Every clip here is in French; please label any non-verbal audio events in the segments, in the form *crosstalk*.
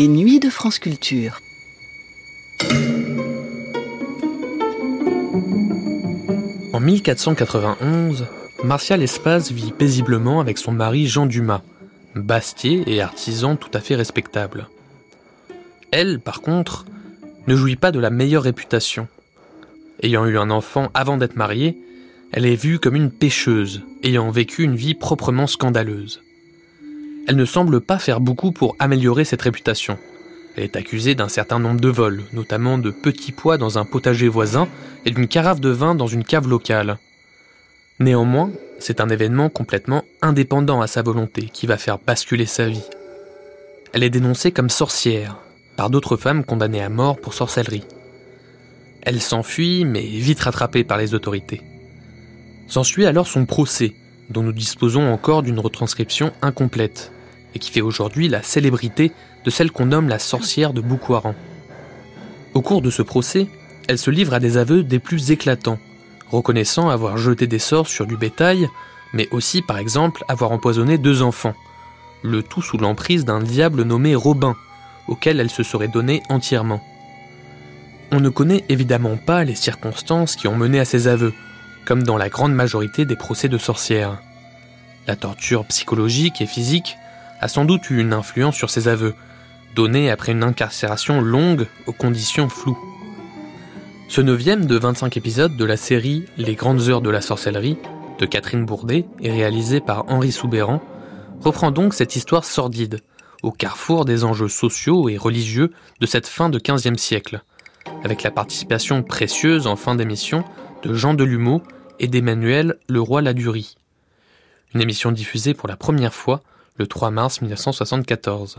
Les nuits de France Culture. En 1491, Martial Espaz vit paisiblement avec son mari Jean Dumas, bastier et artisan tout à fait respectable. Elle, par contre, ne jouit pas de la meilleure réputation. Ayant eu un enfant avant d'être mariée, elle est vue comme une pécheuse, ayant vécu une vie proprement scandaleuse. Elle ne semble pas faire beaucoup pour améliorer cette réputation. Elle est accusée d'un certain nombre de vols, notamment de petits pois dans un potager voisin et d'une carafe de vin dans une cave locale. Néanmoins, c'est un événement complètement indépendant à sa volonté qui va faire basculer sa vie. Elle est dénoncée comme sorcière par d'autres femmes condamnées à mort pour sorcellerie. Elle s'enfuit, mais vite rattrapée par les autorités. S'ensuit alors son procès, dont nous disposons encore d'une retranscription incomplète, et qui fait aujourd'hui la célébrité de celle qu'on nomme la sorcière de Boukouaran. Au cours de ce procès, elle se livre à des aveux des plus éclatants, reconnaissant avoir jeté des sorts sur du bétail, mais aussi par exemple avoir empoisonné deux enfants, le tout sous l'emprise d'un diable nommé Robin, auquel elle se serait donnée entièrement. On ne connaît évidemment pas les circonstances qui ont mené à ces aveux, comme dans la grande majorité des procès de sorcières. La torture psychologique et physique a sans doute eu une influence sur ces aveux, donnés après une incarcération longue aux conditions floues. Ce neuvième de 25 épisodes de la série Les grandes heures de la sorcellerie de Catherine Bourdet et réalisé par Henri Soubéran reprend donc cette histoire sordide, au carrefour des enjeux sociaux et religieux de cette fin de XVe siècle, avec la participation précieuse en fin d'émission de Jean Delumeau et d'Emmanuel Leroy-Ladurie. Une émission diffusée pour la première fois le 3 mars 1974.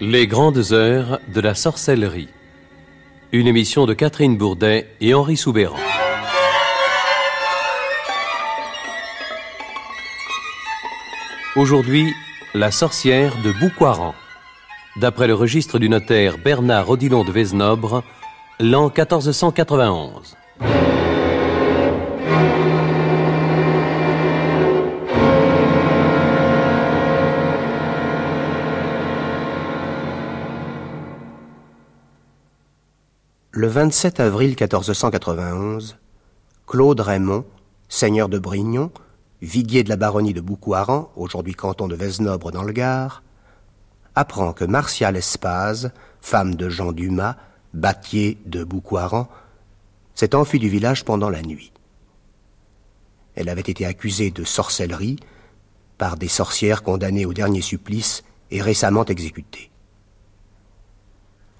Les grandes heures de la sorcellerie. Une émission de Catherine Bourdet et Henri Soubéran. Aujourd'hui, la sorcière de Boucoiran. D'après le registre du notaire Bernard Odilon de Vesnobre, l'an 1491. Le 27 avril 1491, Claude Raymond, seigneur de Brignon, viguier de la baronnie de Boucouaran, aujourd'hui canton de Vesnobre dans le Gard, apprend que Martial Espaz, femme de Jean Dumas, bâtier de Boucouaran, s'est enfuie du village pendant la nuit. Elle avait été accusée de sorcellerie par des sorcières condamnées au dernier supplice et récemment exécutées.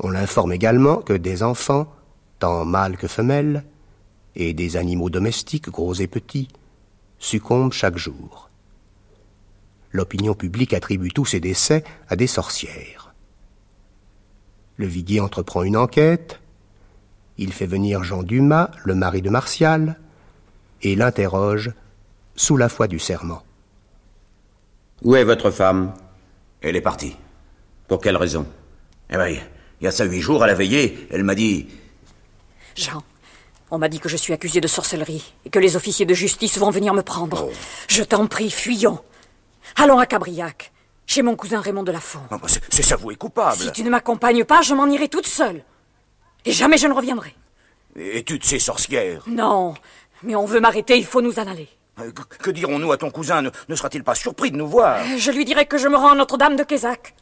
On l'informe également que des enfants, tant mâles que femelles, et des animaux domestiques, gros et petits, succombent chaque jour. L'opinion publique attribue tous ces décès à des sorcières. Le viguier entreprend une enquête, il fait venir Jean Dumas, le mari de Martial, et l'interroge sous la foi du serment. Où est votre femme? Elle est partie. Pour quelle raison? Eh bien, il y a ça huit jours, à la veillée, elle m'a dit Jean, on m'a dit que je suis accusé de sorcellerie et que les officiers de justice vont venir me prendre. Oh. Je t'en prie, fuyons. Allons à Cabriac, chez mon cousin Raymond de la Font. Ah, bah, c'est- s'avouer coupable. Si tu ne m'accompagnes pas, je m'en irai toute seule. Et jamais je ne reviendrai. Et tu de ces sorcières? Non, mais on veut m'arrêter, il faut nous en aller. Euh, Que, que dirons-nous à ton cousin? Ne, ne sera-t-il pas surpris de nous voir? Je lui dirai que je me rends à Notre-Dame de Quézac.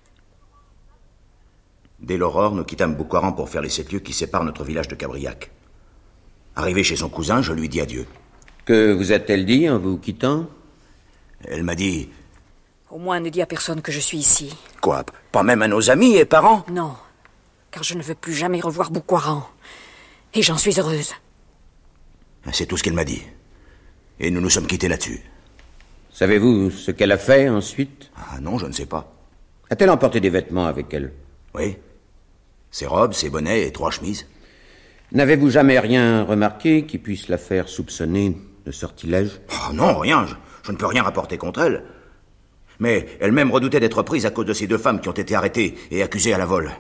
Dès l'aurore, nous quittâmes Boucoiran pour faire les sept lieues qui séparent notre village de Cabriac. Arrivé chez son cousin, je lui dis adieu. Que vous a-t-elle dit en vous quittant? Elle m'a dit Au moins ne dis à personne que je suis ici. Quoi Pas même à nos amis et parents? Non, car je ne veux plus jamais revoir Boucoiran. Et j'en suis heureuse. C'est tout ce qu'elle m'a dit. Et nous nous sommes quittés là-dessus. Savez-vous ce qu'elle a fait ensuite? Ah non, je ne sais pas. A-t-elle emporté des vêtements avec elle? Oui. Ses robes, ses bonnets et trois chemises. N'avez-vous jamais rien remarqué qui puisse la faire soupçonner de sortilège? Oh non, rien. Je, Je ne peux rien rapporter contre elle. Mais elle-même redoutait d'être prise à cause de ces deux femmes qui ont été arrêtées et accusées à la vol.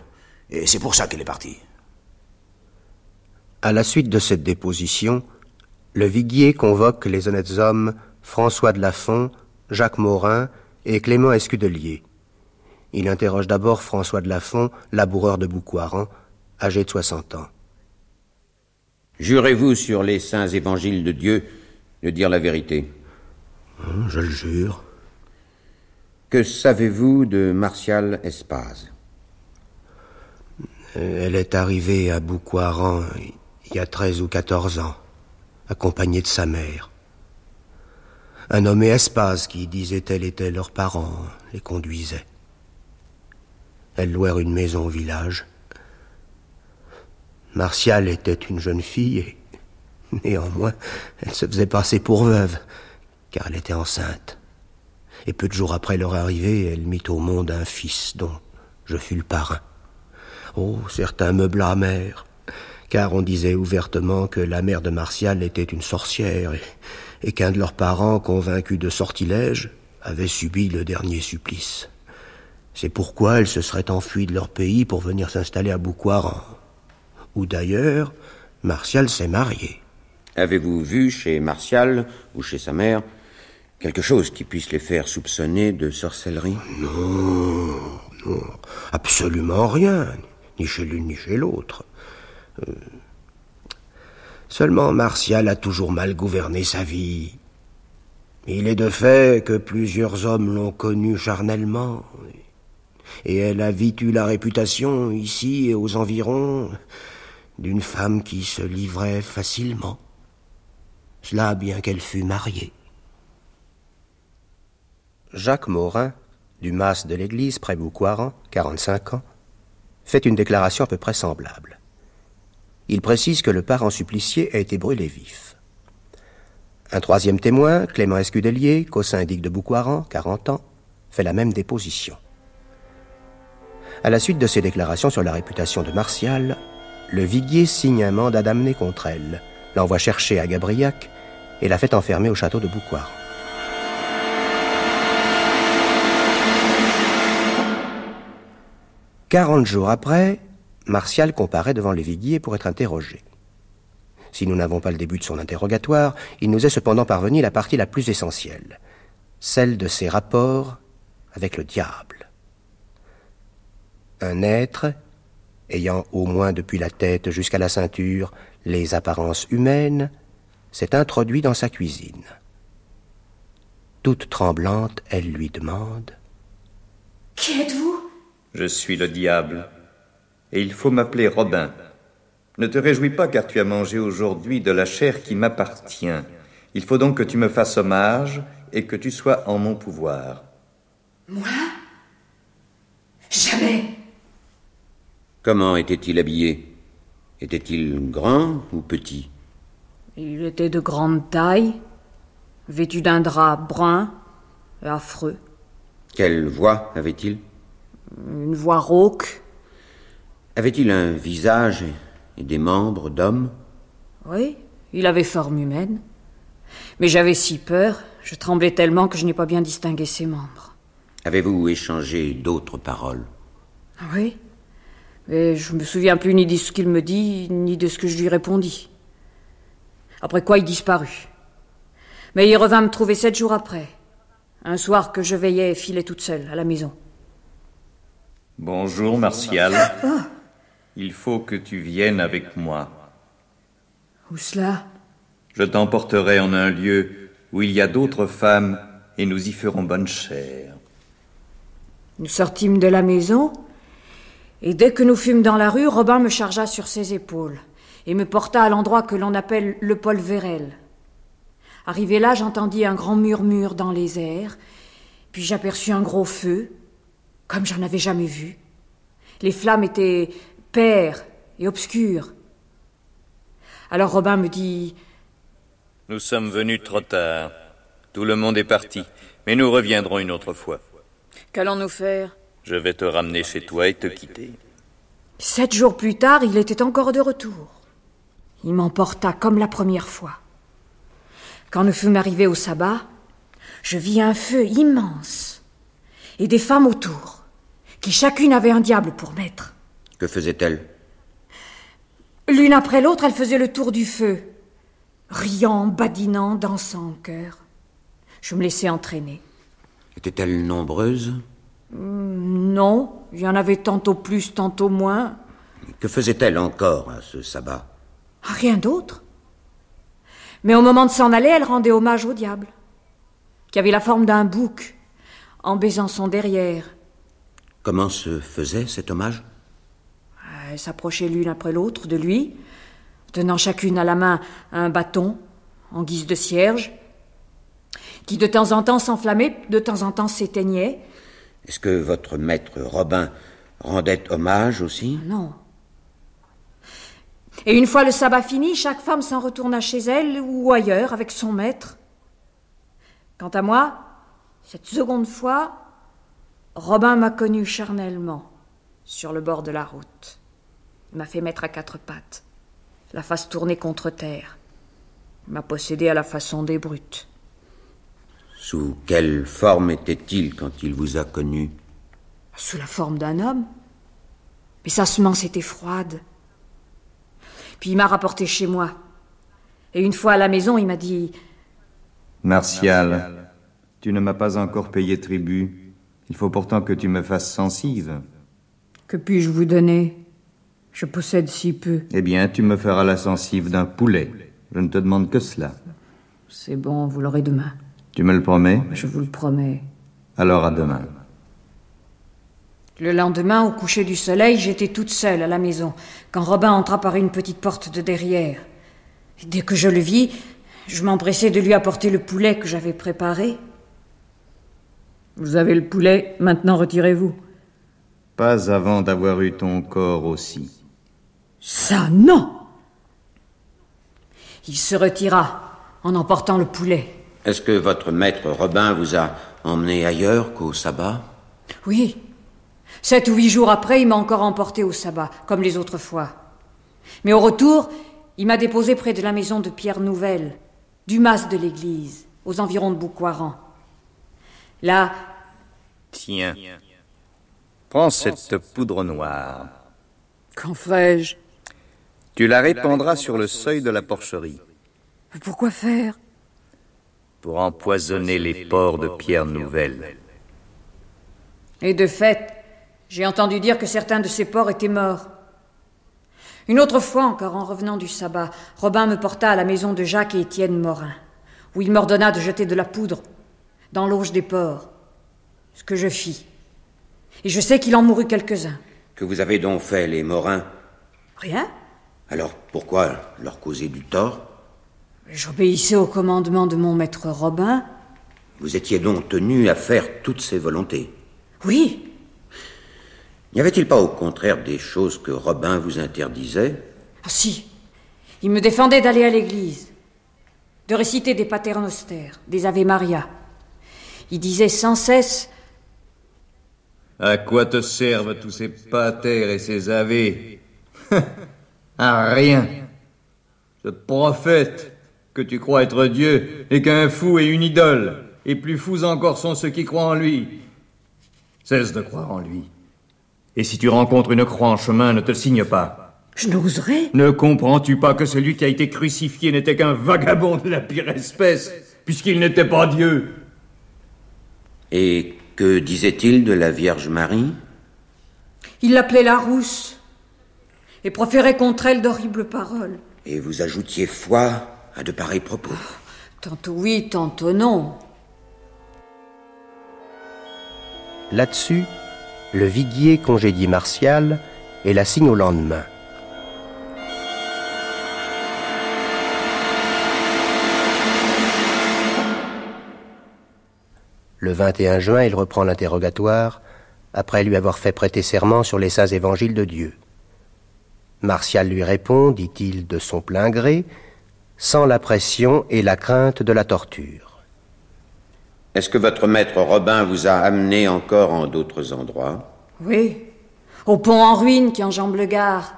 Et c'est pour ça qu'elle est partie. À la suite de cette déposition, le viguier convoque les honnêtes hommes François de Lafont, Jacques Morin et Clément Escudelier. Il interroge d'abord François de Lafont, laboureur de Boucoiran, âgé de 60 ans. Jurez-vous sur les saints évangiles de Dieu de dire la vérité? Hum, Je le jure. Que savez-vous de Martial Espaz? Elle est arrivée à Boucoiran il y a 13 ou 14 ans, accompagnée de sa mère. Un nommé Espaz qui disait elle était leurs parents les conduisait. Elles louèrent une maison au village. Martial était une jeune fille et néanmoins elle se faisait passer pour veuve car elle était enceinte. Et peu de jours après leur arrivée, elle mit au monde un fils dont je fus le parrain. Oh, certains me blâmèrent, car on disait ouvertement que la mère de Martial était une sorcière et, qu'un de leurs parents, convaincu de sortilège, avait subi le dernier supplice. C'est pourquoi elle se serait enfuie de leur pays pour venir s'installer à Boucoiran. Où d'ailleurs, Martial s'est marié. Avez-vous vu chez Martial ou chez sa mère quelque chose qui puisse les faire soupçonner de sorcellerie? Non, non, absolument rien, ni chez l'une ni chez l'autre. Euh, Seulement Martial a toujours mal gouverné sa vie. Il est de fait que plusieurs hommes l'ont connue charnellement, et elle a vite eu la réputation, ici et aux environs, d'une femme qui se livrait facilement. Cela bien qu'elle fût mariée. Jacques Morin, du mas de l'église près Boucoiran, 45 ans, fait une déclaration à peu près semblable. Il précise que le parent supplicié a été brûlé vif. Un troisième témoin, Clément Escudelier, co-syndic de Boucoiran, 40 ans, fait la même déposition. À la suite de ces déclarations sur la réputation de Martial, le viguier signe un mandat d'amener contre elle, l'envoie chercher à Gabriac et la fait enfermer au château de Boucoiran. Quarante jours après, Martial comparaît devant le viguier pour être interrogé. Si nous n'avons pas le début de son interrogatoire, il nous est cependant parvenu la partie la plus essentielle, celle de ses rapports avec le diable. Un être, ayant au moins depuis la tête jusqu'à la ceinture les apparences humaines, s'est introduit dans sa cuisine. Toute tremblante, elle lui demande Qui êtes-vous Je suis le diable, et il faut m'appeler Robin. Ne te réjouis pas car tu as mangé aujourd'hui de la chair qui m'appartient. Il faut donc que tu me fasses hommage et que tu sois en mon pouvoir. Moi? Jamais Comment était-il habillé? Était-il grand ou petit? Il était de grande taille, vêtu d'un drap brun et affreux, Quelle voix avait-il? Une voix rauque. Avait-il un visage et des membres d'homme? Oui, il avait forme humaine. Mais j'avais si peur, je tremblais tellement que je n'ai pas bien distingué ses membres. Avez-vous échangé d'autres paroles? Oui, mais je me souviens plus ni de ce qu'il me dit, ni de ce que je lui répondis. Après quoi il disparut. Mais il revint me trouver sept jours après, un soir que je veillais et filais toute seule à la maison. Bonjour, Martial. Il faut que tu viennes avec moi. Où cela? Je t'emporterai en un lieu où il y a d'autres femmes et nous y ferons bonne chère. Nous sortîmes de la maison, et dès que nous fûmes dans la rue, Robin me chargea sur ses épaules et me porta à l'endroit que l'on appelle le Paul Vérel. Arrivé là, j'entendis un grand murmure dans les airs, puis j'aperçus un gros feu, comme j'en avais jamais vu. Les flammes étaient paires et obscures. Alors Robin me dit Nous sommes venus trop tard. Tout le monde est parti, mais nous reviendrons une autre fois. Qu'allons-nous faire? Je vais te ramener chez toi et te quitter. Sept jours plus tard, il était encore de retour. Il m'emporta comme la première fois. Quand nous fûmes arrivés au sabbat, je vis un feu immense et des femmes autour, qui chacune avait un diable pour maître. Que faisait-elle L'une après l'autre, elle faisait le tour du feu, riant, badinant, dansant en chœur. Je me laissais entraîner. Étaient-elles nombreuses? Non, il y en avait tantôt plus, tantôt moins. Que faisait-elle encore à ce sabbat? Rien d'autre. Mais au moment de s'en aller, elle rendait hommage au diable, qui avait la forme d'un bouc, en baisant son derrière. Comment se faisait cet hommage? Elles s'approchaient l'une après l'autre de lui, tenant chacune à la main un bâton en guise de cierge, qui de temps en temps s'enflammait, de temps en temps s'éteignait. Est-ce que votre maître Robin rendait hommage aussi? Non. Et une fois le sabbat fini, chaque femme s'en retourna chez elle ou ailleurs avec son maître. Quant à moi, cette seconde fois, Robin m'a connu charnellement sur le bord de la route. Il m'a fait mettre à quatre pattes, la face tournée contre terre. Il m'a possédé à la façon des brutes. Sous quelle forme était-il quand il vous a connu Sous la forme d'un homme. Mais sa semence était froide. Puis il m'a rapporté chez moi. Et une fois à la maison, il m'a dit Martial, tu ne m'as pas encore payé tribut. Il faut pourtant que tu me fasses sensive. Que puis-je vous donner? Je possède si peu. Eh bien, tu me feras la sensive d'un poulet. Je ne te demande que cela. C'est bon, vous l'aurez demain. Tu me le promets Je vous le promets. Alors à demain. Le lendemain, au coucher du soleil, j'étais toute seule à la maison, quand Robin entra par une petite porte de derrière. Et dès que je le vis, je m'empressai de lui apporter le poulet que j'avais préparé. Vous avez le poulet, maintenant retirez-vous. Pas avant d'avoir eu ton corps aussi. Ça, non Il se retira en emportant le poulet. Est-ce que votre maître Robin vous a emmené ailleurs qu'au sabbat Oui. Sept ou huit jours après, il m'a encore emporté au sabbat, comme les autres fois. Mais au retour, il m'a déposé près de la maison de Pierre Nouvelle, du mas de l'église, aux environs de Boucoiran. Là. Tiens. Prends cette poudre noire. Qu'en ferai-je? Tu la répandras sur le seuil de la porcherie. Pourquoi faire? Pour empoisonner les porcs de Pierre Nouvelle. Et de fait, j'ai entendu dire que certains de ces porcs étaient morts. Une autre fois encore, en revenant du sabbat, Robin me porta à la maison de Jacques et Étienne Morin, où il m'ordonna de jeter de la poudre dans l'auge des porcs. Ce que je fis. Et je sais qu'il en mourut quelques-uns. Que vous avez donc fait, les Morins? Rien. Alors pourquoi leur causer du tort? J'obéissais au commandement de mon maître Robin. Vous étiez donc tenu à faire toutes ses volontés Oui. N'y avait-il pas au contraire des choses que Robin vous interdisait? Ah si. Il me défendait d'aller à l'église, de réciter des paternosters, des Ave Maria. Il disait sans cesse À quoi te servent tous ces patères et ces avés *laughs* À rien. Ce prophète que tu crois être Dieu n'est qu'un fou et une idole, et plus fous encore sont ceux qui croient en lui. Cesse de croire en lui. Et si tu rencontres une croix en chemin, ne te le signe pas. Je n'oserais. Ne comprends-tu pas que celui qui a été crucifié n'était qu'un vagabond de la pire espèce, puisqu'il n'était pas Dieu? Et que disait-il de la Vierge Marie? Il l'appelait la rousse et proférait contre elle d'horribles paroles. Et vous ajoutiez foi à de pareils propos Tantôt oui, tantôt non. Là-dessus, le viguier congédie Martial et la signe au lendemain. Le 21 juin, il reprend l'interrogatoire, après lui avoir fait prêter serment sur les saints évangiles de Dieu. Martial lui répond, dit-il de son plein gré, sans la pression et la crainte de la torture. Est-ce que votre maître Robin vous a amené encore en d'autres endroits? Oui. Au pont en ruine qui enjambe le gare,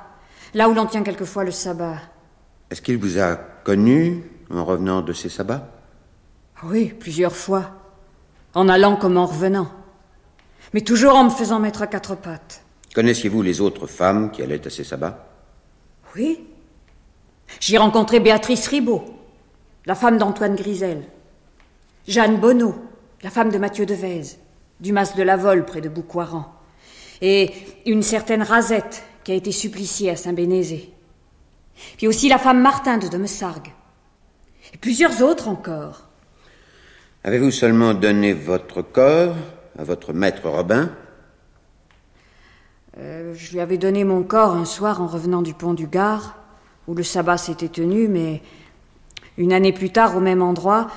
là où l'on tient quelquefois le sabbat. Est-ce qu'il vous a connu en revenant de ses sabbats? Oui, plusieurs fois. en allant comme en revenant, mais toujours en me faisant mettre à quatre pattes. Connaissiez-vous les autres femmes qui allaient à ces sabbats? Oui. J'y rencontré Béatrice Ribaud, la femme d'Antoine Grisel, Jeanne Bonneau, la femme de Mathieu Devèze, du Mas de la Vole près de Boucoiran, et une certaine Razette qui a été suppliciée à Saint-Bénézé. Puis aussi la femme Martin de Demesargues. Et plusieurs autres encore. Avez-vous seulement donné votre corps à votre maître Robin? Euh, Je lui avais donné mon corps un soir en revenant du pont du Gard, où le sabbat s'était tenu, mais une année plus tard, au même endroit,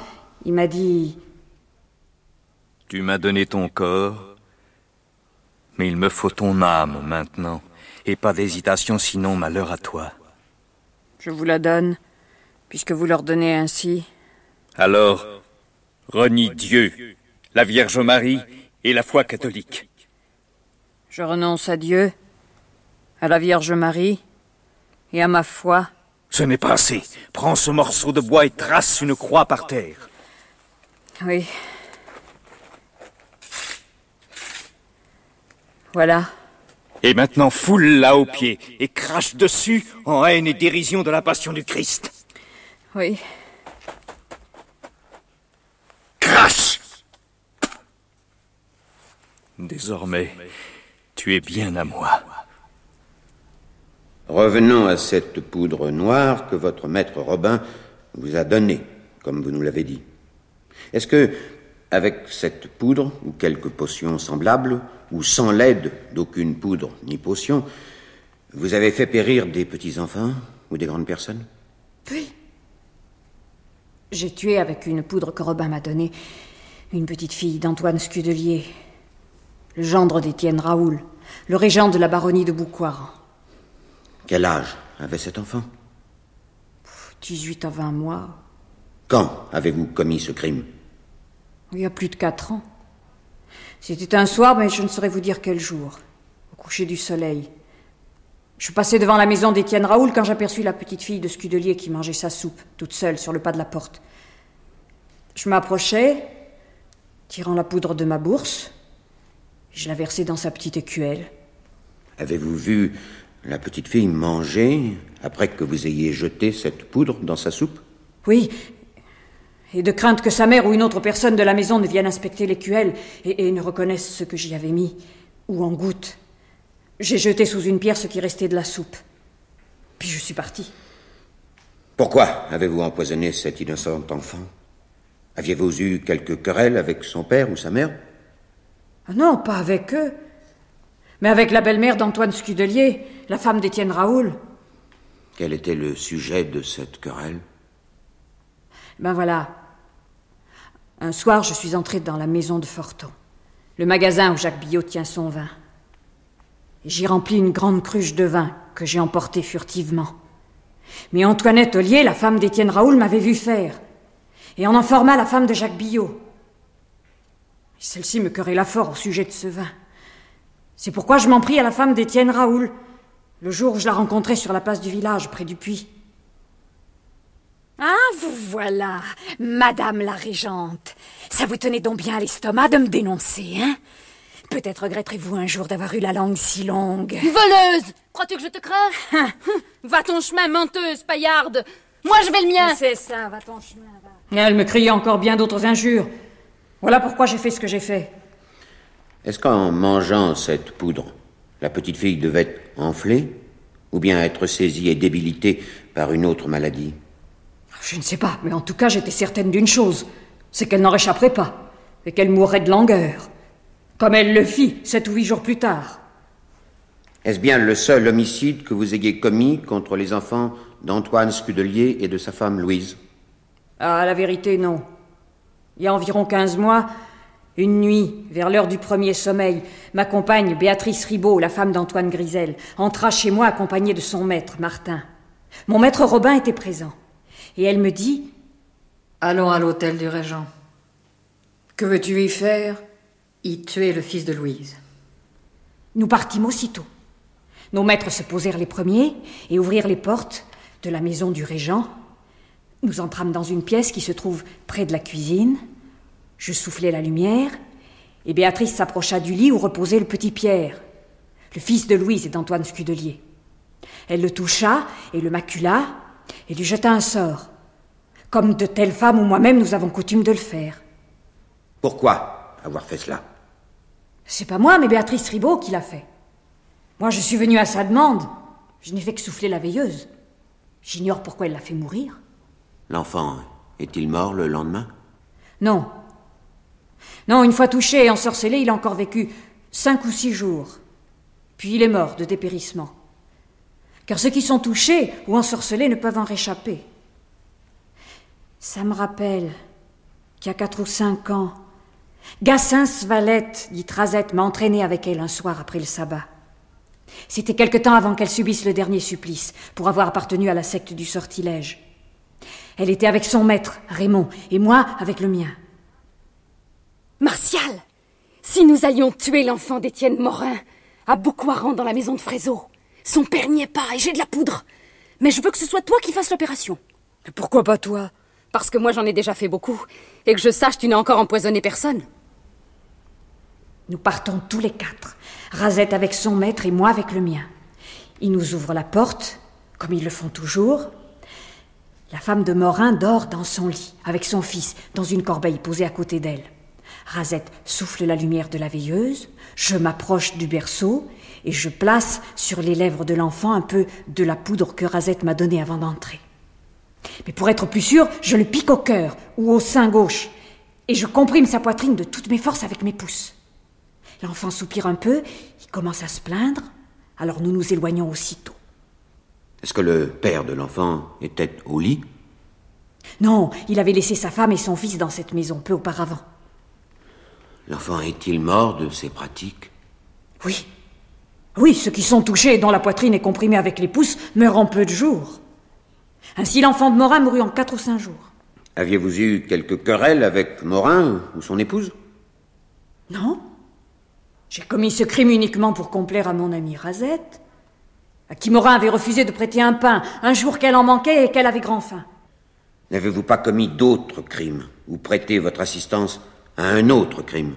il m'a dit Tu m'as donné ton corps, mais il me faut ton âme maintenant, et pas d'hésitation sinon malheur à toi. Je vous la donne, puisque vous leur donnez ainsi. Alors, renie Dieu, la Vierge Marie et la foi catholique. Je renonce à Dieu, à la Vierge Marie et à ma foi. Ce n'est pas assez. Prends ce morceau de bois et trace une croix par terre. Oui. Voilà. Et maintenant foule-la aux pieds et crache dessus en haine et dérision de la passion du Christ. Oui. Crache Désormais, tu es bien à moi. Revenons à cette poudre noire que votre maître Robin vous a donnée, comme vous nous l'avez dit. Est-ce que, avec cette poudre, ou quelques potions semblables, ou sans l'aide d'aucune poudre ni potion, vous avez fait périr des petits-enfants ou des grandes personnes? Oui. J'ai tué avec une poudre que Robin m'a donnée une petite fille d'Antoine Scudelier, le gendre d'Étienne Raoul, le régent de la baronnie de Boucoiran. Quel âge avait cet enfant? 18 à 20 mois, Quand avez-vous commis ce crime? Il y a plus de quatre ans. C'était un soir, mais je ne saurais vous dire quel jour, au coucher du soleil. Je passais devant la maison d'Étienne Raoul quand j'aperçus la petite fille de Scudelier qui mangeait sa soupe, toute seule, sur le pas de la porte. Je m'approchai, tirant la poudre de ma bourse, et je la versai dans sa petite écuelle. Avez-vous vu la petite fille manger après que vous ayez jeté cette poudre dans sa soupe Oui, et de crainte que sa mère ou une autre personne de la maison ne vienne inspecter l'écuelle et, et ne reconnaisse ce que j'y avais mis, ou en goutte. J'ai jeté sous une pierre ce qui restait de la soupe. Puis je suis parti. Pourquoi avez-vous empoisonné cet innocent enfant? Aviez-vous eu quelque querelle avec son père ou sa mère? Ah non, pas avec eux, mais avec la belle-mère d'Antoine Scudelier, la femme d'Étienne Raoul. Quel était le sujet de cette querelle? Ben voilà. Un soir, je suis entrée dans la maison de Forton, le magasin où Jacques Billot tient son vin. J'y remplis une grande cruche de vin que j'ai emportée furtivement. Mais Antoinette Ollier, la femme d'Étienne Raoul, m'avait vu faire, et en informa la femme de Jacques Billot. Celle-ci me querella fort au sujet de ce vin. C'est pourquoi je m'en pris à la femme d'Étienne Raoul, le jour où je la rencontrai sur la place du village, près du puits. Ah, vous voilà, Madame la Régente. Ça vous tenait donc bien à l'estomac de me dénoncer, hein? Peut-être regretterez-vous un jour d'avoir eu la langue si longue. Voleuse Crois-tu que je te crains *laughs* Va ton chemin, menteuse, paillarde Moi, je vais le mien C'est ça, va ton chemin, va. Elle me criait encore bien d'autres injures. Voilà pourquoi j'ai fait ce que j'ai fait. Est-ce qu'en mangeant cette poudre, la petite fille devait être enflée ou bien être saisie et débilitée par une autre maladie? Je ne sais pas, mais en tout cas, j'étais certaine d'une chose c'est qu'elle n'en réchapperait pas, et qu'elle mourrait de langueur. Comme elle le fit sept ou huit jours plus tard. Est-ce bien le seul homicide que vous ayez commis contre les enfants d'Antoine Scudelier et de sa femme Louise? Ah, la vérité, non. Il y a environ quinze mois, une nuit, vers l'heure du premier sommeil, ma compagne, Béatrice Ribaud, la femme d'Antoine Grisel, entra chez moi accompagnée de son maître, Martin. Mon maître Robin était présent. Et elle me dit Allons à l'hôtel du Régent. Que veux-tu y faire? Y tuer le fils de Louise. Nous partîmes aussitôt. Nos maîtres se posèrent les premiers et ouvrirent les portes de la maison du Régent. Nous entrâmes dans une pièce qui se trouve près de la cuisine. Je soufflai la lumière, et Béatrice s'approcha du lit où reposait le petit Pierre, le fils de Louise et d'Antoine Scudelier. Elle le toucha et le macula, et lui jeta un sort, comme de telles femmes ou moi-même nous avons coutume de le faire. Pourquoi avoir fait cela? C'est pas moi, mais Béatrice Ribaud qui l'a fait. Moi, je suis venue à sa demande. Je n'ai fait que souffler la veilleuse. J'ignore pourquoi elle l'a fait mourir. L'enfant est-il mort le lendemain? Non. Non, une fois touché et ensorcelé, il a encore vécu cinq ou six jours. Puis il est mort de dépérissement. Car ceux qui sont touchés ou ensorcelés ne peuvent en réchapper. Ça me rappelle qu'il y a quatre ou cinq ans, Gassens Valette, dit Razette, m'a entraîné avec elle un soir après le sabbat. C'était quelque temps avant qu'elle subisse le dernier supplice, pour avoir appartenu à la secte du sortilège. Elle était avec son maître, Raymond, et moi avec le mien. Martial, si nous allions tuer l'enfant d'Étienne Morin, à Boucoiran dans la maison de Frézeau, son père n'y est pas et j'ai de la poudre. Mais je veux que ce soit toi qui fasses l'opération. Mais pourquoi pas toi? Parce que moi j'en ai déjà fait beaucoup, et que je sache tu n'as encore empoisonné personne. Nous partons tous les quatre, Razette avec son maître et moi avec le mien. Ils nous ouvrent la porte, comme ils le font toujours. La femme de Morin dort dans son lit, avec son fils, dans une corbeille posée à côté d'elle. Razette souffle la lumière de la veilleuse, je m'approche du berceau et je place sur les lèvres de l'enfant un peu de la poudre que Razette m'a donnée avant d'entrer. Mais pour être plus sûr, je le pique au cœur ou au sein gauche et je comprime sa poitrine de toutes mes forces avec mes pouces. L'enfant soupire un peu, il commence à se plaindre, alors nous nous éloignons aussitôt. Est-ce que le père de l'enfant était au lit? Non, il avait laissé sa femme et son fils dans cette maison peu auparavant. L'enfant est-il mort de ces pratiques? Oui. Oui, ceux qui sont touchés et dont la poitrine est comprimée avec les pouces meurent en peu de jours. Ainsi, l'enfant de Morin mourut en quatre ou cinq jours. Aviez-vous eu quelques querelles avec Morin ou son épouse? Non. J'ai commis ce crime uniquement pour complaire à mon amie Razette, à qui Morin avait refusé de prêter un pain un jour qu'elle en manquait et qu'elle avait grand faim. N'avez-vous pas commis d'autres crimes ou prêté votre assistance à un autre crime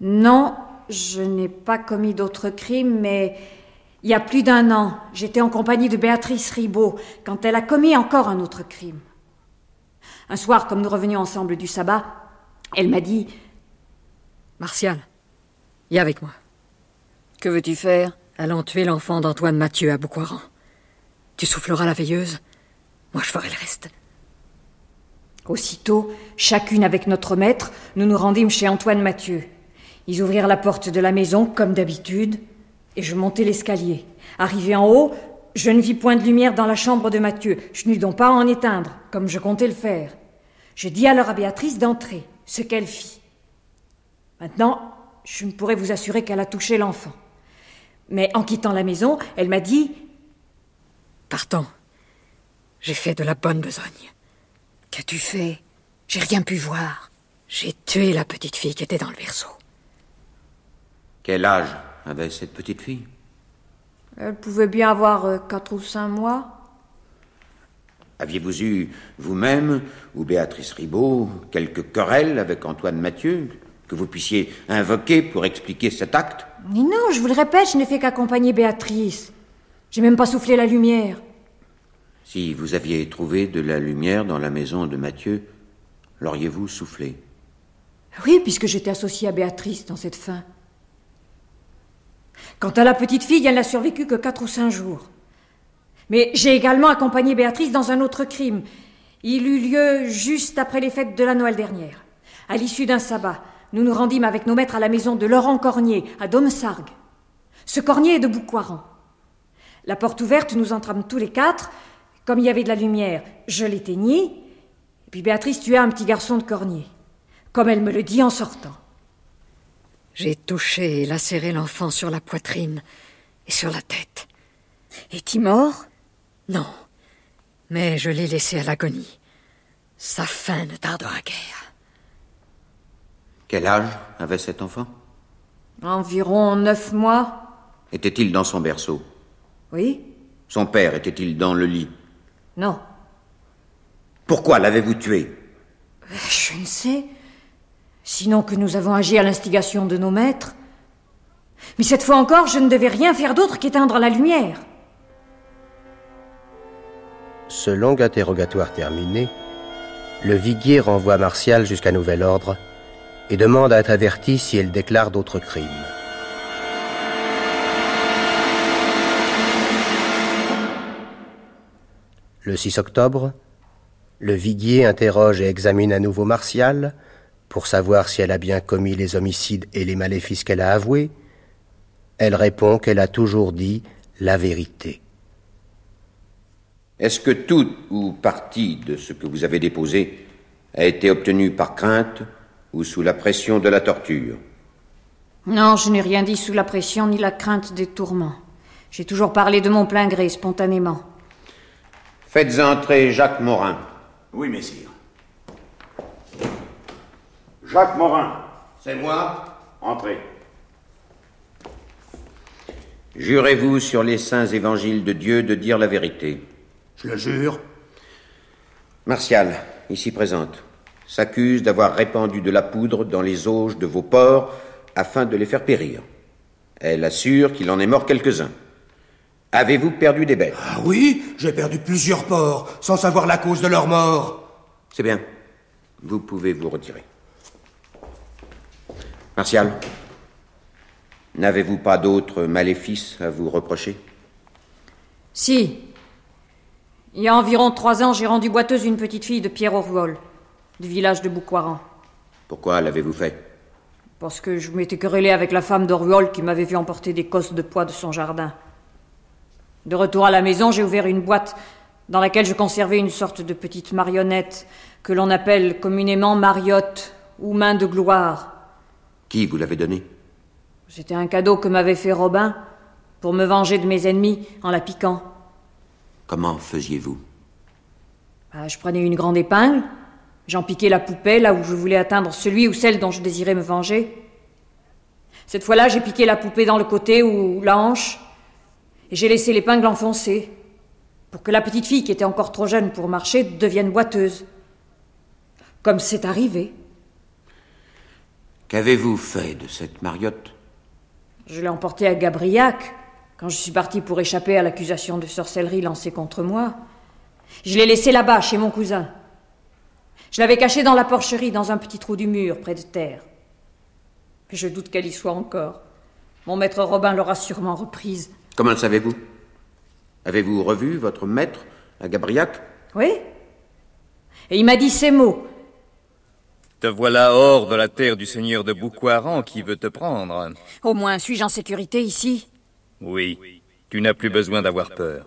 Non, je n'ai pas commis d'autres crimes, mais il y a plus d'un an, j'étais en compagnie de Béatrice Ribaud quand elle a commis encore un autre crime. Un soir, comme nous revenions ensemble du sabbat, elle m'a dit Martial, viens avec moi. Que veux-tu faire? Allons tuer l'enfant d'Antoine Mathieu à Boucoiran. Tu souffleras la veilleuse, moi je ferai le reste. Aussitôt, chacune avec notre maître, nous nous rendîmes chez Antoine Mathieu. Ils ouvrirent la porte de la maison, comme d'habitude, et je montai l'escalier. Arrivé en haut, je ne vis point de lumière dans la chambre de Mathieu. Je n'eus donc pas à en éteindre, comme je comptais le faire. Je dis alors à Béatrice d'entrer, ce qu'elle fit. Maintenant, je ne pourrais vous assurer qu'elle a touché l'enfant. Mais en quittant la maison, elle m'a dit Partons. J'ai fait de la bonne besogne. Qu'as-tu fait? J'ai rien pu voir. J'ai tué la petite fille qui était dans le berceau. Quel âge avait cette petite fille? Elle pouvait bien avoir euh, quatre ou cinq mois. Aviez-vous eu, vous-même, ou Béatrice Ribaud, quelques querelles avec Antoine Mathieu, que vous puissiez invoquer pour expliquer cet acte? Mais non, je vous le répète, je n'ai fait qu'accompagner Béatrice. J'ai même pas soufflé la lumière. Si vous aviez trouvé de la lumière dans la maison de Mathieu, l'auriez-vous soufflé? Oui, puisque j'étais associée à Béatrice dans cette fin. Quant à la petite fille, elle n'a survécu que quatre ou cinq jours. Mais j'ai également accompagné Béatrice dans un autre crime. Il eut lieu juste après les fêtes de la Noël dernière. À l'issue d'un sabbat, nous nous rendîmes avec nos maîtres à la maison de Laurent Cornier, à Domsargues. Ce Cornier est de Boucoiran. La porte ouverte, nous entrâmes tous les quatre. Comme il y avait de la lumière, je l'éteignis. Et puis Béatrice tua un petit garçon de Cornier, comme elle me le dit en sortant. J'ai touché et lacéré l'enfant sur la poitrine et sur la tête. Est-il mort? Non, mais je l'ai laissé à l'agonie. Sa fin ne tardera guère. Quel âge avait cet enfant? Environ neuf mois. Était-il dans son berceau? Oui Son père était-il dans le lit? Non. Pourquoi l'avez-vous tué? Je ne sais. Sinon que nous avons agi à l'instigation de nos maîtres. Mais cette fois encore, je ne devais rien faire d'autre qu'éteindre la lumière. Ce long interrogatoire terminé, le viguier renvoie Martial jusqu'à nouvel ordre et demande à être averti si elle déclare d'autres crimes. Le 6 octobre, le viguier interroge et examine à nouveau Martial pour savoir si elle a bien commis les homicides et les maléfices qu'elle a avoués. Elle répond qu'elle a toujours dit la vérité. Est-ce que tout ou partie de ce que vous avez déposé a été obtenu par crainte ou sous la pression de la torture? Non, je n'ai rien dit sous la pression ni la crainte des tourments. J'ai toujours parlé de mon plein gré, spontanément. Faites entrer Jacques Morin. Oui, messire. Jacques Morin. C'est moi. Entrez. Jurez-vous sur les saints évangiles de Dieu de dire la vérité Je le jure. Martial, ici présente, s'accuse d'avoir répandu de la poudre dans les auges de vos porcs afin de les faire périr. Elle assure qu'il en est mort quelques-uns. Avez-vous perdu des bêtes? Ah oui, j'ai perdu plusieurs porcs, sans savoir la cause de leur mort. C'est bien. Vous pouvez vous retirer. Martial, n'avez-vous pas d'autres maléfices à vous reprocher? Si. Il y a environ trois ans, j'ai rendu boiteuse une petite fille de Pierre Orvol, du village de Boucoiran. Pourquoi l'avez-vous fait? Parce que je m'étais querellé avec la femme d'Orvol qui m'avait vu emporter des cosses de pois de son jardin. De retour à la maison, j'ai ouvert une boîte dans laquelle je conservais une sorte de petite marionnette que l'on appelle communément mariotte ou main de gloire. Qui vous l'avez donnée? C'était un cadeau que m'avait fait Robin pour me venger de mes ennemis en la piquant. Comment faisiez-vous? Bah, je prenais une grande épingle, j'en piquais la poupée là où je voulais atteindre celui ou celle dont je désirais me venger. Cette fois-là, j'ai piqué la poupée dans le côté ou la hanche, et j'ai laissé l'épingle enfoncée, pour que la petite fille qui était encore trop jeune pour marcher devienne boiteuse. Comme c'est arrivé. Qu'avez-vous fait de cette mariotte? Je l'ai emportée à Gabriac, quand je suis partie pour échapper à l'accusation de sorcellerie lancée contre moi. Je l'ai laissée là-bas, chez mon cousin. Je l'avais cachée dans la porcherie, dans un petit trou du mur, près de terre. Mais je doute qu'elle y soit encore. Mon maître Robin l'aura sûrement reprise. Comment le savez-vous? Avez-vous revu votre maître à Gabriac? Oui. Et il m'a dit ces mots. Te voilà hors de la terre du seigneur de Boucoiran qui veut te prendre. Au moins, suis-je en sécurité ici? Oui, tu n'as plus besoin d'avoir peur.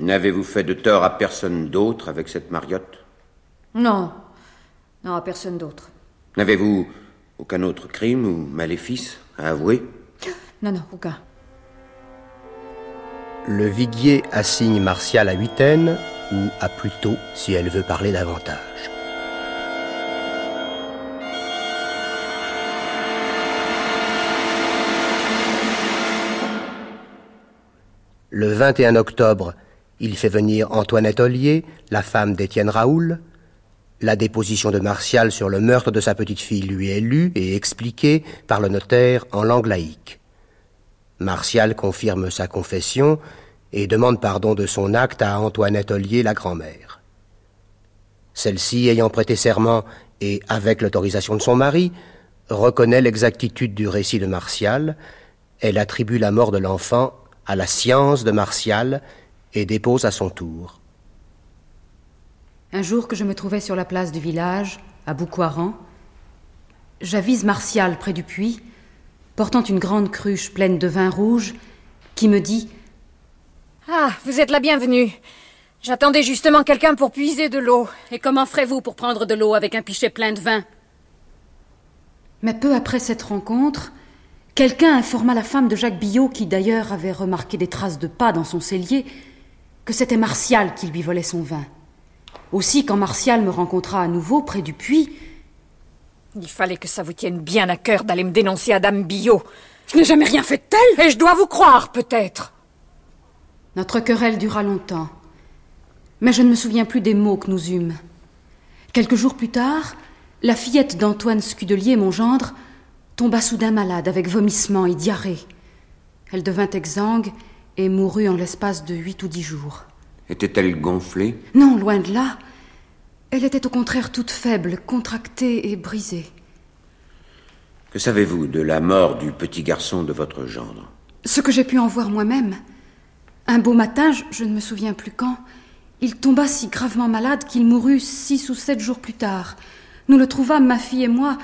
N'avez-vous fait de tort à personne d'autre avec cette mariotte? Non. Non, à personne d'autre. N'avez-vous aucun autre crime ou maléfice à avouer? Non, non, aucun. Le viguier assigne Martial à huitaine ou à plutôt si elle veut parler davantage. Le 21 octobre, il fait venir Antoinette Ollier, la femme d'Étienne Raoul. La déposition de Martial sur le meurtre de sa petite fille lui est lue et expliquée par le notaire en langue laïque. Martial confirme sa confession et demande pardon de son acte à Antoinette Ollier, la grand-mère. Celle-ci, ayant prêté serment et avec l'autorisation de son mari, reconnaît l'exactitude du récit de Martial. Elle attribue la mort de l'enfant à la science de Martial et dépose à son tour. Un jour que je me trouvais sur la place du village, à Boucoiran, j'avise Martial près du puits, portant une grande cruche pleine de vin rouge, qui me dit Ah, vous êtes la bienvenue. J'attendais justement quelqu'un pour puiser de l'eau. Et comment ferez-vous pour prendre de l'eau avec un pichet plein de vin? Mais peu après cette rencontre, quelqu'un informa la femme de Jacques Billot, qui d'ailleurs avait remarqué des traces de pas dans son cellier, que c'était Martial qui lui volait son vin. Aussi, quand Martial me rencontra à nouveau près du puits, Il fallait que ça vous tienne bien à cœur d'aller me dénoncer à Dame Billot. je n'ai jamais rien fait de tel. Et je dois vous croire, peut-être. Notre querelle dura longtemps, mais je ne me souviens plus des mots que nous eûmes. Quelques jours plus tard, la fillette d'Antoine Scudelier, mon gendre, tomba soudain malade avec vomissements et diarrhée. Elle devint exsangue et mourut en l'espace de huit ou dix jours. Était-elle gonflée? Non, loin de là. Elle était au contraire toute faible, contractée et brisée. Que savez-vous de la mort du petit garçon de votre gendre? Ce que j'ai pu en voir moi-même. Un beau matin, je, je ne me souviens plus quand, il tomba si gravement malade qu'il mourut six ou sept jours plus tard. Nous le trouvâmes, ma fille et moi,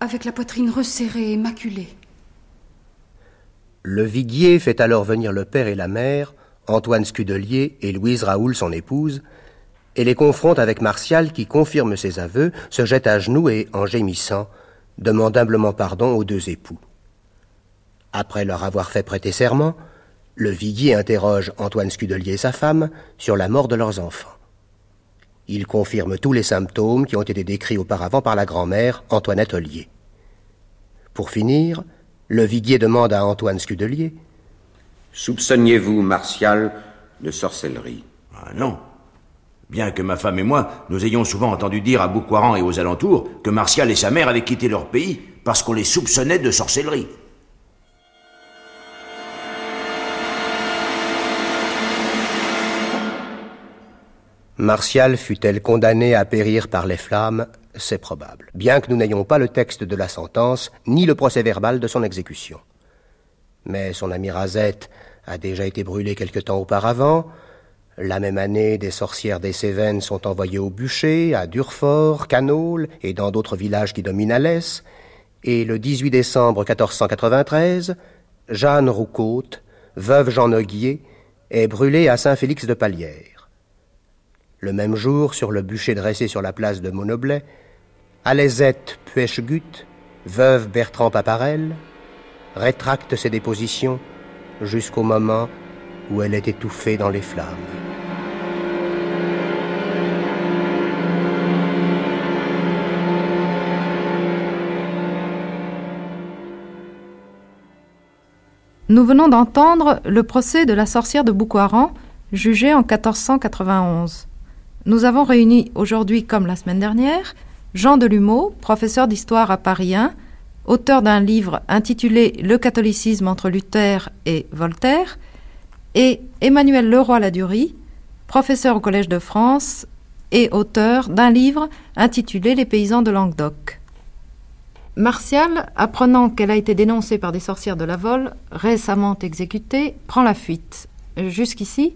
avec la poitrine resserrée et maculée. Le viguier fait alors venir le père et la mère, Antoine Scudelier et Louise Raoul, son épouse, et les confronte avec Martial qui confirme ses aveux, se jette à genoux et, en gémissant, demande humblement pardon aux deux époux. Après leur avoir fait prêter serment, le viguier interroge Antoine Scudelier et sa femme sur la mort de leurs enfants. Il confirme tous les symptômes qui ont été décrits auparavant par la grand-mère, Antoinette Ollier. Pour finir, le viguier demande à Antoine Scudelier Soupçonniez-vous Martial de sorcellerie? Ah non. Bien que ma femme et moi, nous ayons souvent entendu dire à Boucoiran et aux alentours que Martial et sa mère avaient quitté leur pays parce qu'on les soupçonnait de sorcellerie. Martial fut-elle condamnée à périr par les flammes? C'est probable, bien que nous n'ayons pas le texte de la sentence, ni le procès verbal de son exécution. Mais son ami Razette a déjà été brûlé quelque temps auparavant. La même année, des sorcières des Cévennes sont envoyées au bûcher, à Durfort, Canole et dans d'autres villages qui dominent Alès. Et le 18 décembre 1493, Jeanne Roucaute, veuve Jean Noguier, est brûlée à Saint-Félix de Palière. Le même jour, sur le bûcher dressé sur la place de Monoblet, Alaisette Puechgut, veuve Bertrand Paparel, rétracte ses dépositions jusqu'au moment où elle est étouffée dans les flammes. Nous venons d'entendre le procès de la sorcière de Boucoiran, jugée en 1491. Nous avons réuni aujourd'hui, comme la semaine dernière, Jean Delumeau, professeur d'histoire à Paris 1, auteur d'un livre intitulé Le catholicisme entre Luther et Voltaire, et Emmanuel Leroy-Ladurie, professeur au Collège de France et auteur d'un livre intitulé Les paysans de Languedoc. Martial, apprenant qu'elle a été dénoncée par des sorcières de la Vol, récemment exécutée, prend la fuite. Jusqu'ici,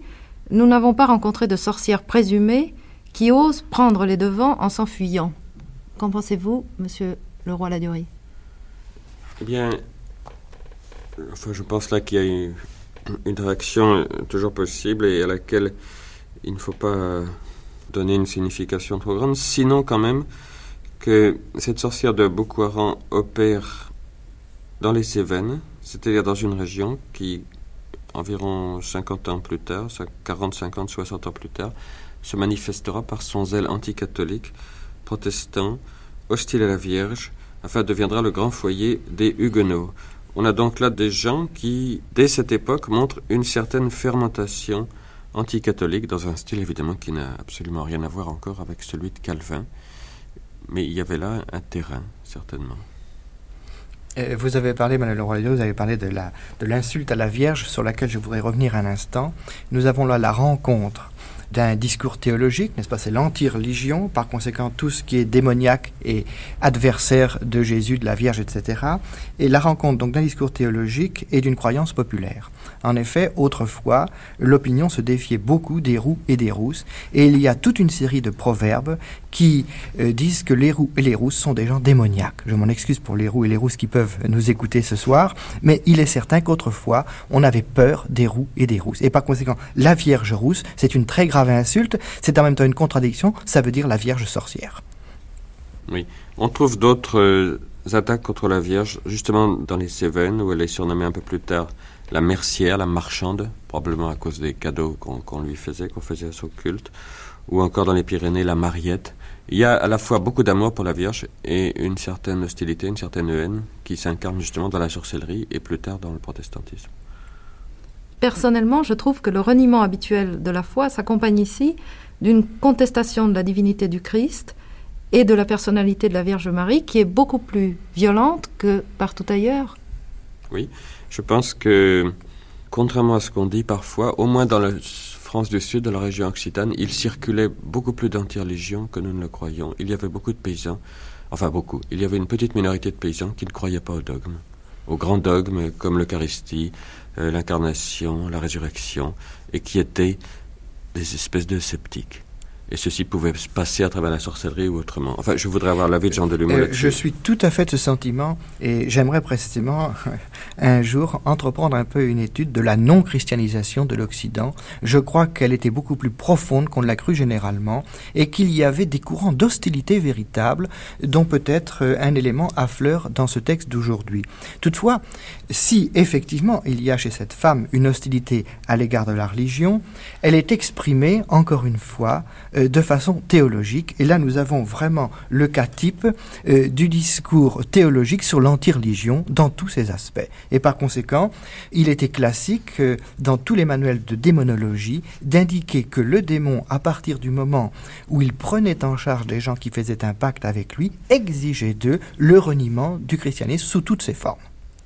nous n'avons pas rencontré de sorcières présumées qui osent prendre les devants en s'enfuyant. Qu'en pensez-vous, monsieur Leroy-Ladurie Eh bien, je pense là qu'il y a une, une réaction toujours possible et à laquelle il ne faut pas donner une signification trop grande. Sinon, quand même, que cette sorcière de Boucoiran opère dans les Cévennes, c'est-à-dire dans une région qui, environ 50 ans plus tard, 40, 50, 60 ans plus tard, se manifestera par son zèle anticatholique, protestant, hostile à la Vierge, enfin deviendra le grand foyer des Huguenots. On a donc là des gens qui, dès cette époque, montrent une certaine fermentation anticatholique, dans un style évidemment qui n'a absolument rien à voir encore avec celui de Calvin. Mais il y avait là un terrain, certainement. Vous avez parlé, Madame Leroy, vous avez parlé de la de l'insulte à la Vierge, sur laquelle je voudrais revenir un instant. Nous avons là la rencontre d'un discours théologique, n'est-ce pas C'est l'anti-religion, par conséquent tout ce qui est démoniaque et adversaire de Jésus, de la Vierge, etc. Et la rencontre donc d'un discours théologique et d'une croyance populaire. En effet, autrefois, l'opinion se défiait beaucoup des roux et des rousses, et il y a toute une série de proverbes qui euh, disent que les roux et les rousses sont des gens démoniaques. Je m'en excuse pour les roux et les rousses qui peuvent nous écouter ce soir, mais il est certain qu'autrefois, on avait peur des roux et des rousses. Et par conséquent, la Vierge rousse, c'est une très grave insulte, c'est en même temps une contradiction, ça veut dire la Vierge sorcière. Oui. On trouve d'autres euh, attaques contre la Vierge, justement dans les Cévennes, où elle est surnommée un peu plus tard la mercière, la marchande, probablement à cause des cadeaux qu'on qu'on lui faisait, qu'on faisait à son culte, ou encore dans les Pyrénées, la mariette. Il y a à la fois beaucoup d'amour pour la Vierge et une certaine hostilité, une certaine haine qui s'incarne justement dans la sorcellerie et plus tard dans le protestantisme. Personnellement, je trouve que le reniement habituel de la foi s'accompagne ici d'une contestation de la divinité du Christ et de la personnalité de la Vierge Marie qui est beaucoup plus violente que partout ailleurs. Oui, je pense que, contrairement à ce qu'on dit parfois, au moins dans la France du Sud, dans la région occitane, il circulait beaucoup plus d'anti-religion que nous ne le croyons. Il y avait beaucoup de paysans, enfin beaucoup, il y avait une petite minorité de paysans qui ne croyaient pas au dogme, aux grands dogmes comme l'Eucharistie, euh, l'incarnation, la résurrection, et qui étaient des espèces de sceptiques et ceci pouvait se passer à travers la sorcellerie ou autrement. Enfin, je voudrais avoir l'avis de Jean Delumeau euh, Je suis tout à fait de ce sentiment et j'aimerais précisément *laughs* un jour entreprendre un peu une étude de la non-christianisation de l'Occident. Je crois qu'elle était beaucoup plus profonde qu'on ne l'a cru généralement et qu'il y avait des courants d'hostilité véritables dont peut-être euh, un élément affleure dans ce texte d'aujourd'hui. Toutefois, si effectivement il y a chez cette femme une hostilité à l'égard de la religion, elle est exprimée, encore une fois, euh, de façon théologique. Et là, nous avons vraiment le cas type euh, du discours théologique sur l'anti-religion dans tous ses aspects. Et par conséquent, il était classique euh, dans tous les manuels de démonologie d'indiquer que le démon, à partir du moment où il prenait en charge des gens qui faisaient un pacte avec lui, exigeait d'eux le reniement du christianisme sous toutes ses formes.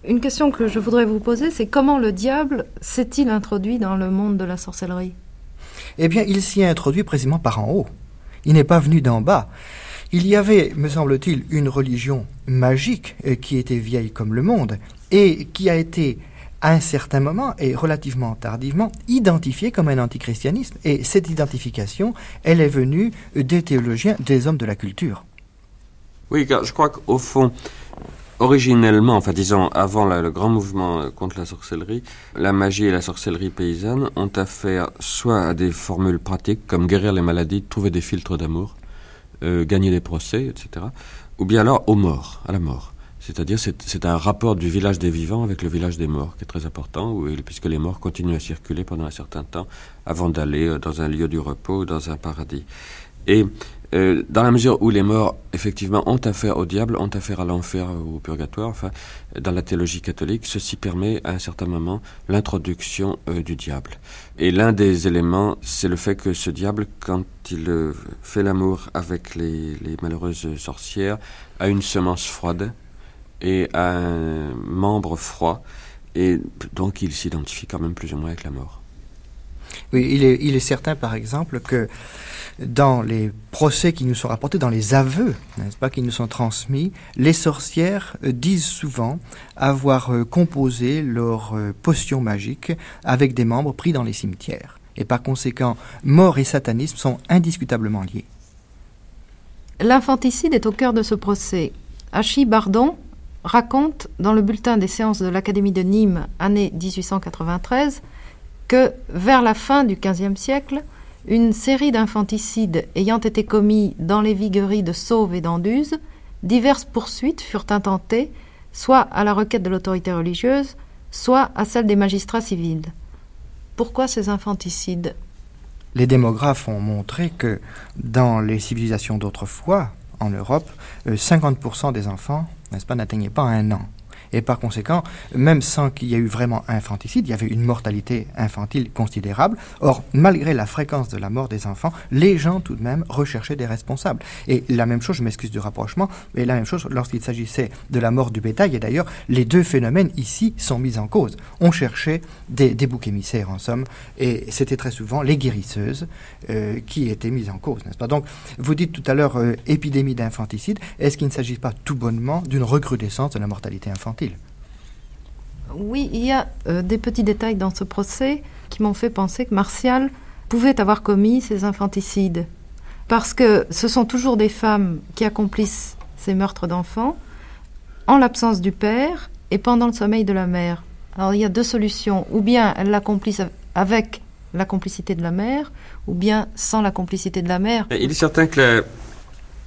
Une question que je voudrais vous poser, c'est comment le diable s'est-il introduit dans le monde de la sorcellerie? Eh bien, il s'y est introduit précisément par en haut. Il n'est pas venu d'en bas. Il y avait, me semble-t-il, une religion magique euh, qui était vieille comme le monde et qui a été à un certain moment et relativement tardivement identifiée comme un antichristianisme. Et cette identification, elle est venue des théologiens, des hommes de la culture. Oui, car je crois qu'au fond, Originellement, enfin disons avant le grand mouvement contre la sorcellerie, la magie et la sorcellerie paysanne ont affaire soit à des formules pratiques comme guérir les maladies, trouver des filtres d'amour, euh, gagner des procès, etc. Ou bien alors aux morts, à la mort. C'est-à-dire c'est un rapport du village des vivants avec le village des morts qui est très important, puisque les morts continuent à circuler pendant un certain temps avant d'aller euh, dans un lieu du repos ou dans un paradis. Et euh, dans la mesure où les morts, effectivement, ont affaire au diable, ont affaire à l'enfer ou au purgatoire, enfin, dans la théologie catholique, ceci permet à un certain moment l'introduction euh, du diable. Et l'un des éléments, c'est le fait que ce diable, quand il euh, fait l'amour avec les, les, malheureuses sorcières, a une semence froide et un membre froid, et donc il s'identifie quand même plus ou moins avec la mort. Oui, il est, il est certain, par exemple, que dans les procès qui nous sont rapportés, dans les aveux, n'est-ce pas, qui nous sont transmis, les sorcières euh, disent souvent avoir euh, composé leurs euh, potions magiques avec des membres pris dans les cimetières. Et par conséquent, mort et satanisme sont indiscutablement liés. L'infanticide est au cœur de ce procès. Achille Bardon raconte dans le bulletin des séances de l'Académie de Nîmes, année 1893, que vers la fin du XVe siècle, une série d'infanticides ayant été commis dans les vigueries de Sauve et d'Anduze, diverses poursuites furent intentées, soit à la requête de l'autorité religieuse, soit à celle des magistrats civils. Pourquoi ces infanticides? Les démographes ont montré que dans les civilisations d'autrefois, en Europe, 50% euh, des enfants, n'atteignaient pas un an. Et par conséquent, même sans qu'il y ait eu vraiment infanticide, il y avait une mortalité infantile considérable. Or, malgré la fréquence de la mort des enfants, les gens tout de même recherchaient des responsables. Et la même chose, je m'excuse du rapprochement, mais la même chose lorsqu'il s'agissait de la mort du bétail. Et d'ailleurs, les deux phénomènes ici sont mis en cause. On cherchait des, boucs émissaires, en somme, et c'était très souvent les guérisseuses euh, qui étaient mises en cause, n'est-ce pas? Donc, vous dites tout à l'heure euh, épidémie d'infanticide. Est-ce qu'il ne s'agit pas tout bonnement d'une recrudescence de la mortalité infantile? Oui, il y a euh, des petits détails dans ce procès qui m'ont fait penser que Martial pouvait avoir commis ces infanticides. Parce que ce sont toujours des femmes qui accomplissent ces meurtres d'enfants en l'absence du père et pendant le sommeil de la mère. Alors il y a deux solutions. Ou bien elles l'accomplissent avec la complicité de la mère, ou bien sans la complicité de la mère. Il est certain que la,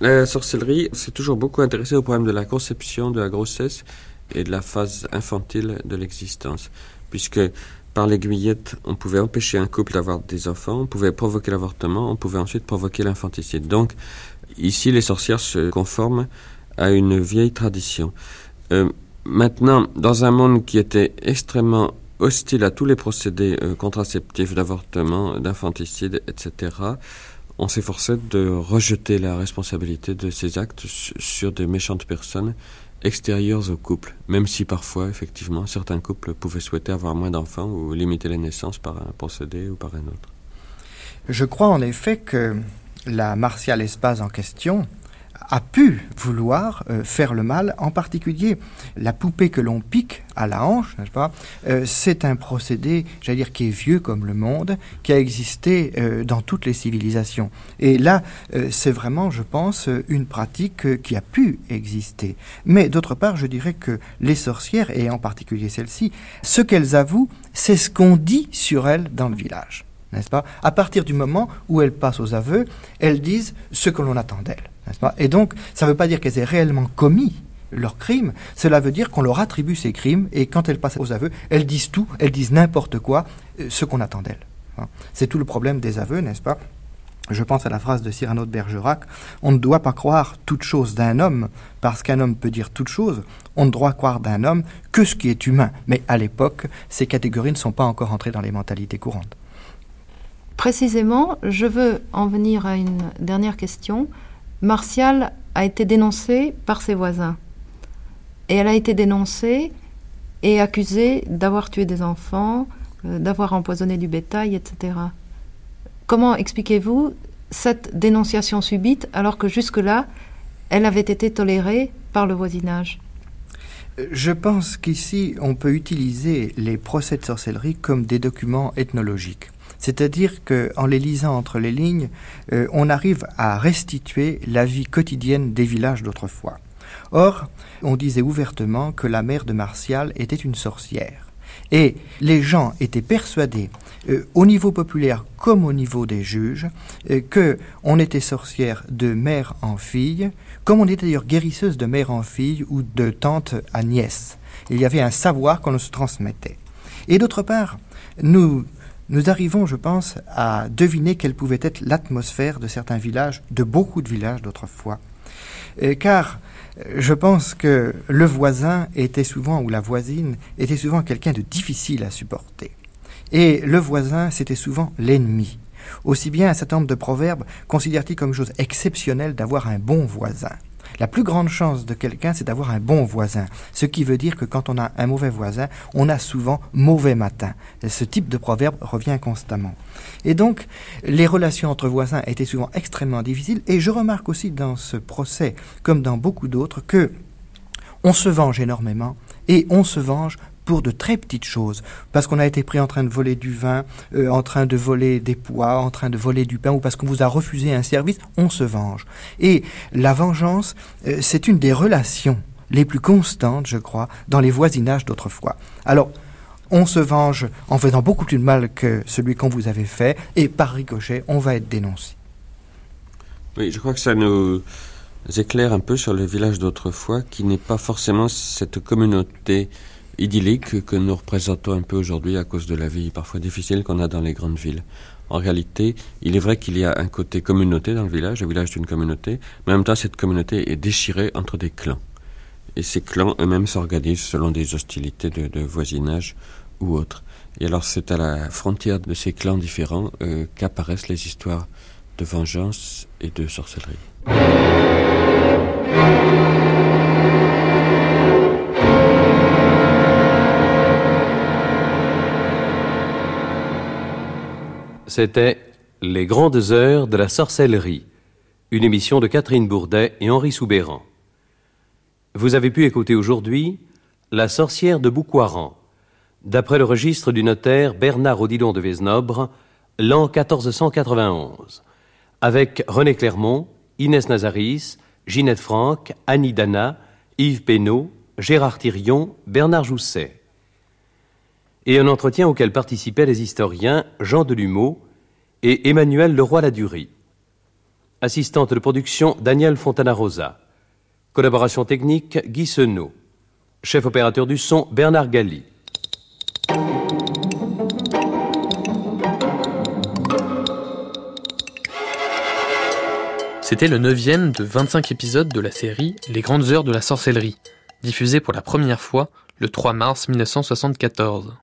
la sorcellerie s'est toujours beaucoup intéressée au problème de la conception, de la grossesse et de la phase infantile de l'existence, puisque par l'aiguillette, on pouvait empêcher un couple d'avoir des enfants, on pouvait provoquer l'avortement, on pouvait ensuite provoquer l'infanticide. Donc, ici, les sorcières se conforment à une vieille tradition. Euh, maintenant, dans un monde qui était extrêmement hostile à tous les procédés euh, contraceptifs, d'avortement, d'infanticide, etc., on s'efforçait de rejeter la responsabilité de ces actes sur des méchantes personnes extérieures au couple, même si parfois, effectivement, certains couples pouvaient souhaiter avoir moins d'enfants ou limiter les naissances par un procédé ou par un autre. Je crois en effet que la martiale espace en question a pu vouloir euh, faire le mal, en particulier la poupée que l'on pique à la hanche, n'est-ce pas? Euh, C'est un procédé, j'allais dire, qui est vieux comme le monde, qui a existé euh, dans toutes les civilisations. Et là, c'est vraiment, je pense, une pratique qui a pu exister. Mais d'autre part, je dirais que les sorcières, et en particulier celles-ci, ce qu'elles avouent, c'est ce qu'on dit sur elles dans le village n'est-ce pas? À partir du moment où elles passent aux aveux, elles disent ce que l'on attend d'elles. Et donc, ça ne veut pas dire qu'elles aient réellement commis leurs crimes, cela veut dire qu'on leur attribue ces crimes, et quand elles passent aux aveux, elles disent tout, elles disent n'importe quoi, euh, ce qu'on attend d'elles. Hein. C'est tout le problème des aveux, n'est-ce pas? Je pense à la phrase de Cyrano de Bergerac On ne doit pas croire toute chose d'un homme, parce qu'un homme peut dire toute chose. On ne doit croire d'un homme que ce qui est humain. Mais à l'époque, ces catégories ne sont pas encore entrées dans les mentalités courantes. Précisément, je veux en venir à une dernière question. Martial a été dénoncée par ses voisins. Et elle a été dénoncée et accusée d'avoir tué des enfants, euh, d'avoir empoisonné du bétail, etc. Comment expliquez-vous cette dénonciation subite alors que jusque-là, elle avait été tolérée par le voisinage? Je pense qu'ici, on peut utiliser les procès de sorcellerie comme des documents ethnologiques. C'est-à-dire qu'en les lisant entre les lignes, euh, on arrive à restituer la vie quotidienne des villages d'autrefois. Or, on disait ouvertement que la mère de Martial était une sorcière. Et les gens étaient persuadés, euh, au niveau populaire comme au niveau des juges, euh, que on était sorcière de mère en fille, comme on était d'ailleurs guérisseuse de mère en fille ou de tante à nièce. Il y avait un savoir qu'on se transmettait. Et d'autre part, nous nous arrivons, je pense, à deviner quelle pouvait être l'atmosphère de certains villages, de beaucoup de villages d'autrefois. Euh, car euh, je pense que le voisin était souvent, ou la voisine, était souvent quelqu'un de difficile à supporter. Et le voisin, c'était souvent l'ennemi. Aussi bien un certain nombre de proverbes considèrent-ils comme chose exceptionnelle d'avoir un bon voisin. La plus grande chance de quelqu'un, c'est d'avoir un bon voisin. Ce qui veut dire que quand on a un mauvais voisin, on a souvent mauvais matin. ce type de proverbe revient constamment. Et donc, les relations entre voisins étaient souvent extrêmement difficiles. Et je remarque aussi dans ce procès, comme dans beaucoup d'autres, que on se venge énormément et on se venge pour de très petites choses, parce qu'on a été pris en train de voler du vin, euh, en train de voler des pois, en train de voler du pain, ou parce qu'on vous a refusé un service, on se venge. Et la vengeance, euh, c'est une des relations les plus constantes, je crois, dans les voisinages d'autrefois. Alors, on se venge en faisant beaucoup plus de mal que celui qu'on vous avait fait, et par ricochet, on va être dénoncé. Oui, je crois que ça nous éclaire un peu sur le village d'autrefois, qui n'est pas forcément cette communauté idyllique que nous représentons un peu aujourd'hui à cause de la vie parfois difficile qu'on a dans les grandes villes. En réalité, il est vrai qu'il y a un côté communauté dans le village, le village d'une communauté, mais en même temps, cette communauté est déchirée entre des clans. Et ces clans eux-mêmes s'organisent selon des hostilités de, voisinage ou autres. Et alors, c'est à la frontière de ces clans différents euh, qu'apparaissent les histoires de vengeance et de sorcellerie. C'était Les grandes heures de la sorcellerie, une émission de Catherine Bourdet et Henri Soubéran. Vous avez pu écouter aujourd'hui La sorcière de Boucoiran, d'après le registre du notaire Bernard Odilon de Vesnobre, l'an 1491, avec René Clermont, Inès Nazaris, Ginette Franck, Annie Dana, Yves Pénaud, Gérard Thirion, Bernard Jousset. Et un entretien auquel participaient les historiens Jean Delumeau, et Emmanuel Leroy-Ladurie. Assistante de production Daniel Fontana-Rosa. Collaboration technique Guy Senot. Chef opérateur du son Bernard Galli. C'était le neuvième de 25 épisodes de la série Les Grandes Heures de la Sorcellerie, diffusée pour la première fois le 3 mars 1974.